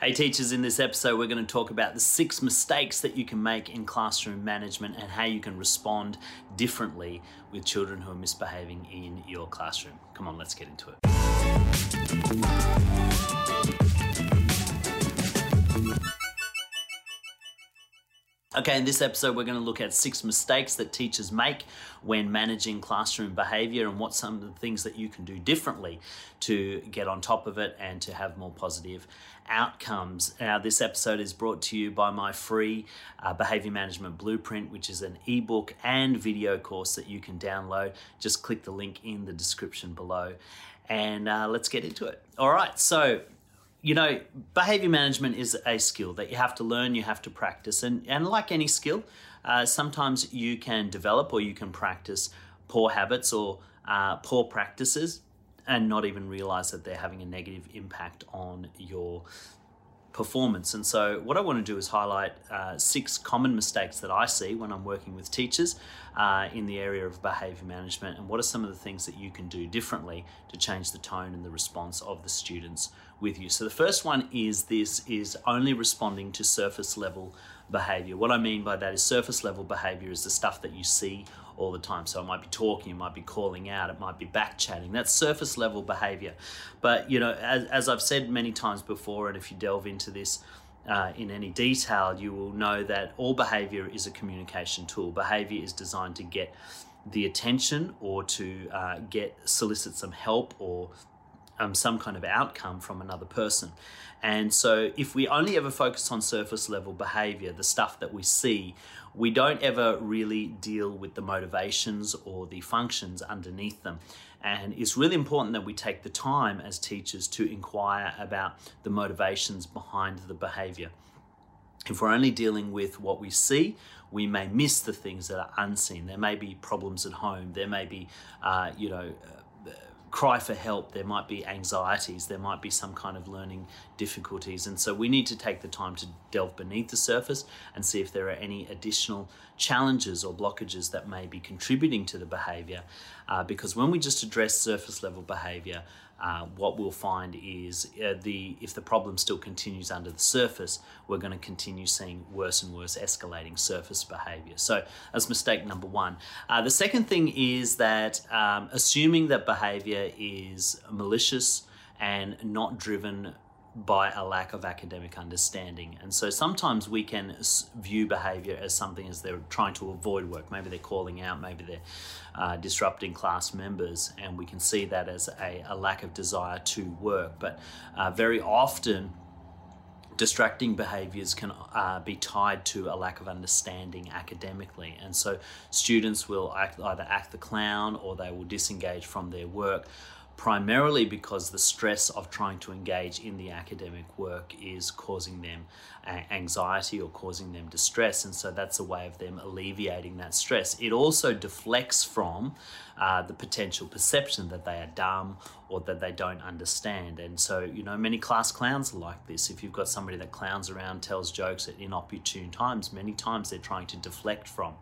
Hey teachers, in this episode we're going to talk about the six mistakes that you can make in classroom management and how you can respond differently with children who are misbehaving in your classroom. Come on, let's get into it. Okay, in this episode, we're going to look at six mistakes that teachers make when managing classroom behavior and what some of the things that you can do differently to get on top of it and to have more positive outcomes. Now, this episode is brought to you by my free uh, behavior management blueprint, which is an ebook and video course that you can download. Just click the link in the description below and uh, let's get into it. All right, so you know, behavior management is a skill that you have to learn, you have to practice. And, and like any skill, uh, sometimes you can develop or you can practice poor habits or uh, poor practices and not even realize that they're having a negative impact on your performance. And so, what I want to do is highlight uh, six common mistakes that I see when I'm working with teachers uh, in the area of behavior management, and what are some of the things that you can do differently to change the tone and the response of the students with you. So, the first one is this is only responding to surface level behavior. What I mean by that is surface level behavior is the stuff that you see all the time. So it might be talking, it might be calling out, it might be back chatting. That's surface level behavior. But, you know, as, as I've said many times before, and if you delve into this, uh, in any detail, you will know that all behavior is a communication tool. Behavior is designed to get the attention or to uh, get solicit some help or um, some kind of outcome from another person. And so, if we only ever focus on surface level behavior, the stuff that we see, we don't ever really deal with the motivations or the functions underneath them. And it's really important that we take the time as teachers to inquire about the motivations behind the behavior. If we're only dealing with what we see, we may miss the things that are unseen. There may be problems at home. There may be, uh, you know, cry for help, there might be anxieties, there might be some kind of learning difficulties. And so we need to take the time to delve beneath the surface and see if there are any additional challenges or blockages that may be contributing to the behavior. Uh, because when we just address surface level behavior, uh, what we'll find is uh, the if the problem still continues under the surface, we're going to continue seeing worse and worse escalating surface behavior. So that's mistake number one. Uh, the second thing is that um, assuming that behavior is malicious and not driven by a lack of academic understanding. And so sometimes we can view behavior as something as they're trying to avoid work. Maybe they're calling out, maybe they're uh, disrupting class members, and we can see that as a, a lack of desire to work. But uh, very often, distracting behaviors can uh, be tied to a lack of understanding academically. And so students will act, either act the clown or they will disengage from their work primarily because the stress of trying to engage in the academic work is causing them anxiety or causing them distress. And so that's a way of them alleviating that stress. It also deflects from uh, the potential perception that they are dumb or that they don't understand. And so, you know, many class clowns are like this. If you've got somebody that clowns around, tells jokes at inopportune times, many times they're trying to deflect from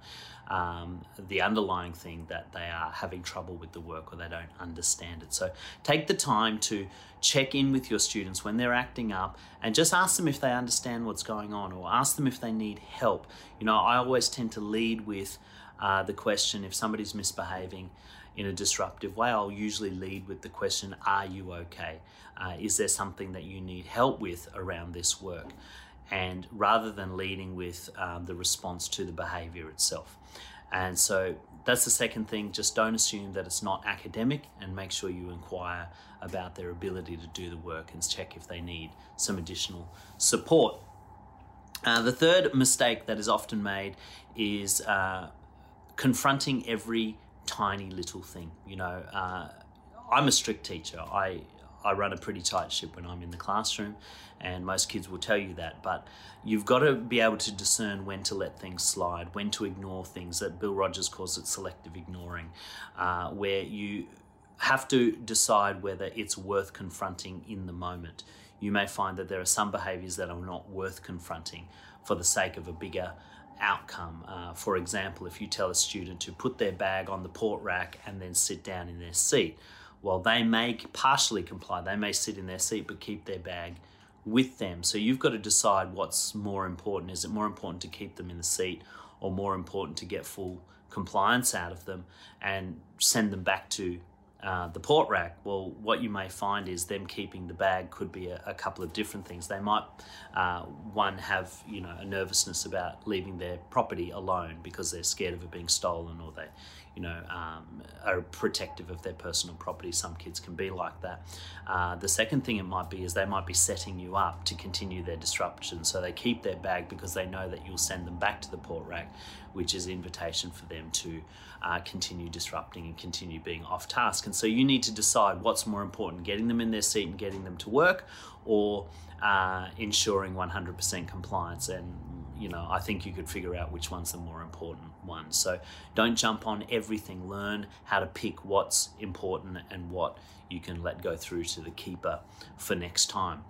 um, the underlying thing that they are having trouble with the work or they don't understand it. So take the time to check in with your students when they're acting up and just ask them if they understand what's going on or ask them if they need help. You know, I always tend to lead with uh, the question if somebody's misbehaving in a disruptive way, I'll usually lead with the question, Are you okay? Uh, is there something that you need help with around this work? and rather than leading with um, the response to the behavior itself. And so that's the second thing. Just don't assume that it's not academic and make sure you inquire about their ability to do the work and check if they need some additional support. Uh, the third mistake that is often made is uh, confronting every tiny little thing. You know, uh, I'm a strict teacher. I I run a pretty tight ship when I'm in the classroom, and most kids will tell you that. But you've got to be able to discern when to let things slide, when to ignore things. That Bill Rogers calls it selective ignoring, uh, where you have to decide whether it's worth confronting in the moment. You may find that there are some behaviors that are not worth confronting for the sake of a bigger outcome. Uh, for example, if you tell a student to put their bag on the port rack and then sit down in their seat, well, they may partially comply. They may sit in their seat but keep their bag with them. So you've got to decide what's more important. Is it more important to keep them in the seat or more important to get full compliance out of them and send them back to uh, the port rack, well, what you may find is them keeping the bag could be a, a couple of different things. They might, uh, one, have you know a nervousness about leaving their property alone because they're scared of it being stolen, or they, you know, um, are protective of their personal property. Some kids can be like that. Uh, the second thing it might be is they might be setting you up to continue their disruption. So they keep their bag because they know that you'll send them back to the port rack, which is invitation for them to uh, continue disrupting and continue being off task. And so you need to decide what's more important getting them in their seat and getting them to work or uh, ensuring 100% compliance. And, you know, I think you could figure out which one's the more important one. So don't jump on everything. Learn how to pick what's important and what you can let go through to the keeper for next time.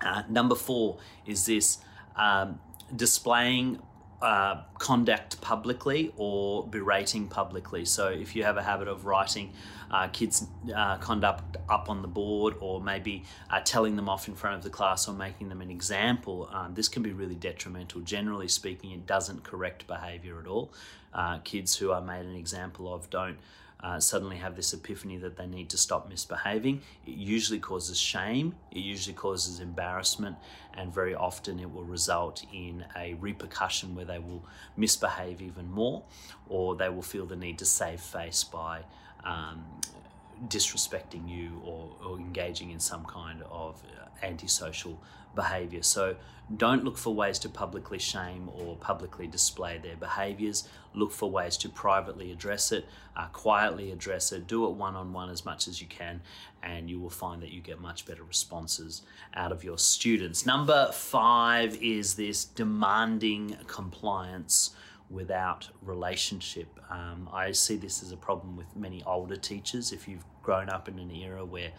Uh, number four is this um, displaying uh, conduct publicly or berating publicly. So if you have a habit of writing uh, kids' uh, conduct up on the board or maybe uh, telling them off in front of the class or making them an example, um, this can be really detrimental. Generally speaking, it doesn't correct behavior at all. Uh, kids who are made an example of don't uh, suddenly have this epiphany that they need to stop misbehaving. It usually causes shame, it usually causes embarrassment, and very often it will result in a repercussion where they will misbehave even more or they will feel the need to save face by. Um, disrespecting you or, or engaging in some kind of antisocial behavior. So don't look for ways to publicly shame or publicly display their behaviors. Look for ways to privately address it, uh, quietly address it, do it one on one as much as you can, and you will find that you get much better responses out of your students. Number five is this demanding compliance without relationship. Um, I see this as a problem with many older teachers. If you've grown up in an era where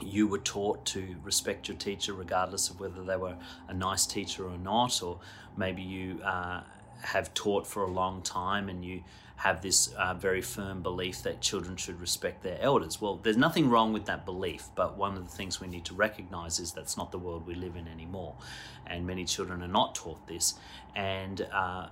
you were taught to respect your teacher regardless of whether they were a nice teacher or not, or maybe you uh, have taught for a long time and you have this uh, very firm belief that children should respect their elders. Well, there's nothing wrong with that belief, but one of the things we need to recognize is that's not the world we live in anymore. And many children are not taught this. And uh,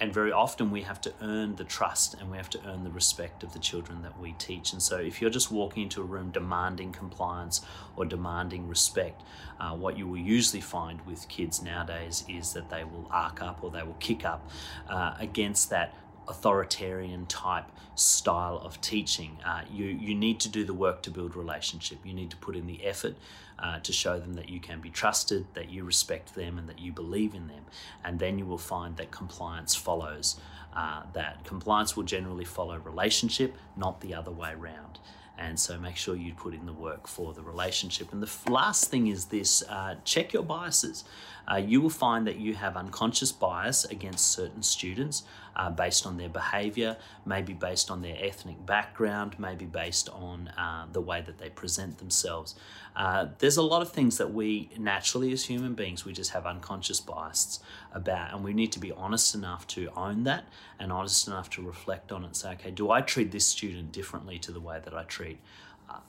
and very often we have to earn the trust and we have to earn the respect of the children that we teach. And so, if you're just walking into a room demanding compliance or demanding respect, uh, what you will usually find with kids nowadays is that they will arc up or they will kick up uh, against that authoritarian type style of teaching. Uh, you, you need to do the work to build relationship. You need to put in the effort uh, to show them that you can be trusted, that you respect them, and that you believe in them. And then you will find that compliance follows uh, that. Compliance will generally follow relationship, not the other way around. And so make sure you put in the work for the relationship. And the last thing is this uh, check your biases. Uh, you will find that you have unconscious bias against certain students uh, based on their behavior, maybe based on their ethnic background, maybe based on uh, the way that they present themselves. Uh, there's a lot of things that we naturally, as human beings, we just have unconscious biases about, and we need to be honest enough to own that and honest enough to reflect on it. Say, okay, do I treat this student differently to the way that I treat uh,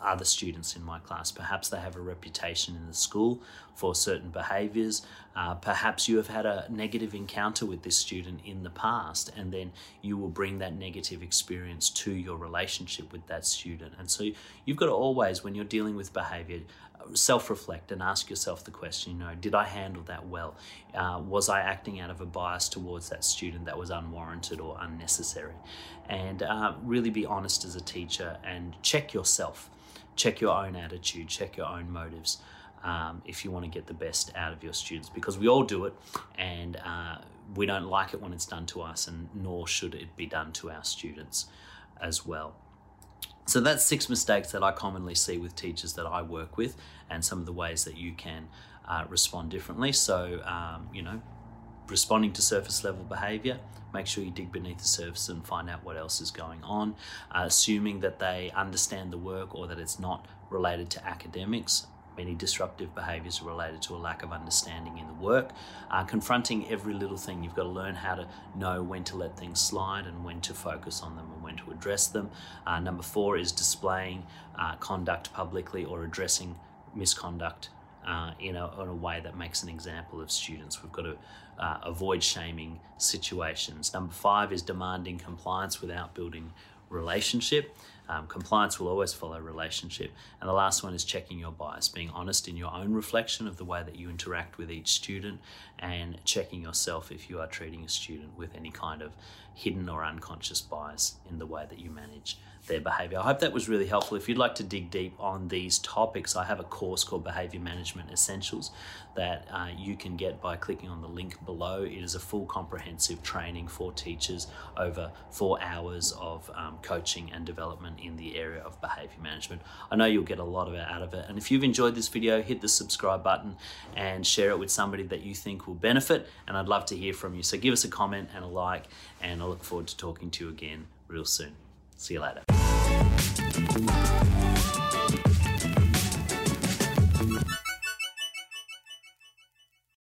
other students in my class. Perhaps they have a reputation in the school for certain behaviors. Uh, perhaps you have had a negative encounter with this student in the past, and then you will bring that negative experience to your relationship with that student. And so you've got to always, when you're dealing with behavior, self reflect and ask yourself the question you know, did I handle that well? Uh, was I acting out of a bias towards that student that was unwarranted or unnecessary? And uh, really be honest as a teacher and check yourself, check your own attitude, check your own motives. Um, if you want to get the best out of your students, because we all do it, and uh, we don't like it when it's done to us, and nor should it be done to our students as well. So that's six mistakes that I commonly see with teachers that I work with, and some of the ways that you can uh, respond differently. So, um, you know, responding to surface level behavior, make sure you dig beneath the surface and find out what else is going on. Uh, assuming that they understand the work or that it's not related to academics, Many disruptive behaviors are related to a lack of understanding in the work. Uh, confronting every little thing, you've got to learn how to know when to let things slide and when to focus on them and when to address them. Uh, number four is displaying uh, conduct publicly or addressing misconduct uh, in, a, in a way that makes an example of students. We've got to uh, avoid shaming situations. Number five is demanding compliance without building relationship. Um, compliance will always follow relationship. And the last one is checking your bias, being honest in your own reflection of the way that you interact with each student and checking yourself if you are treating a student with any kind of hidden or unconscious bias in the way that you manage their behavior. I hope that was really helpful. If you'd like to dig deep on these topics, I have a course called Behavior Management Essentials that uh, you can get by clicking on the link below. It is a full comprehensive training for teachers over four hours of um, coaching and development in the area of behavior management. I know you'll get a lot of it out of it. And if you've enjoyed this video, hit the subscribe button and share it with somebody that you think will benefit. And I'd love to hear from you. So give us a comment and a like, and I look forward to talking to you again real soon. See you later.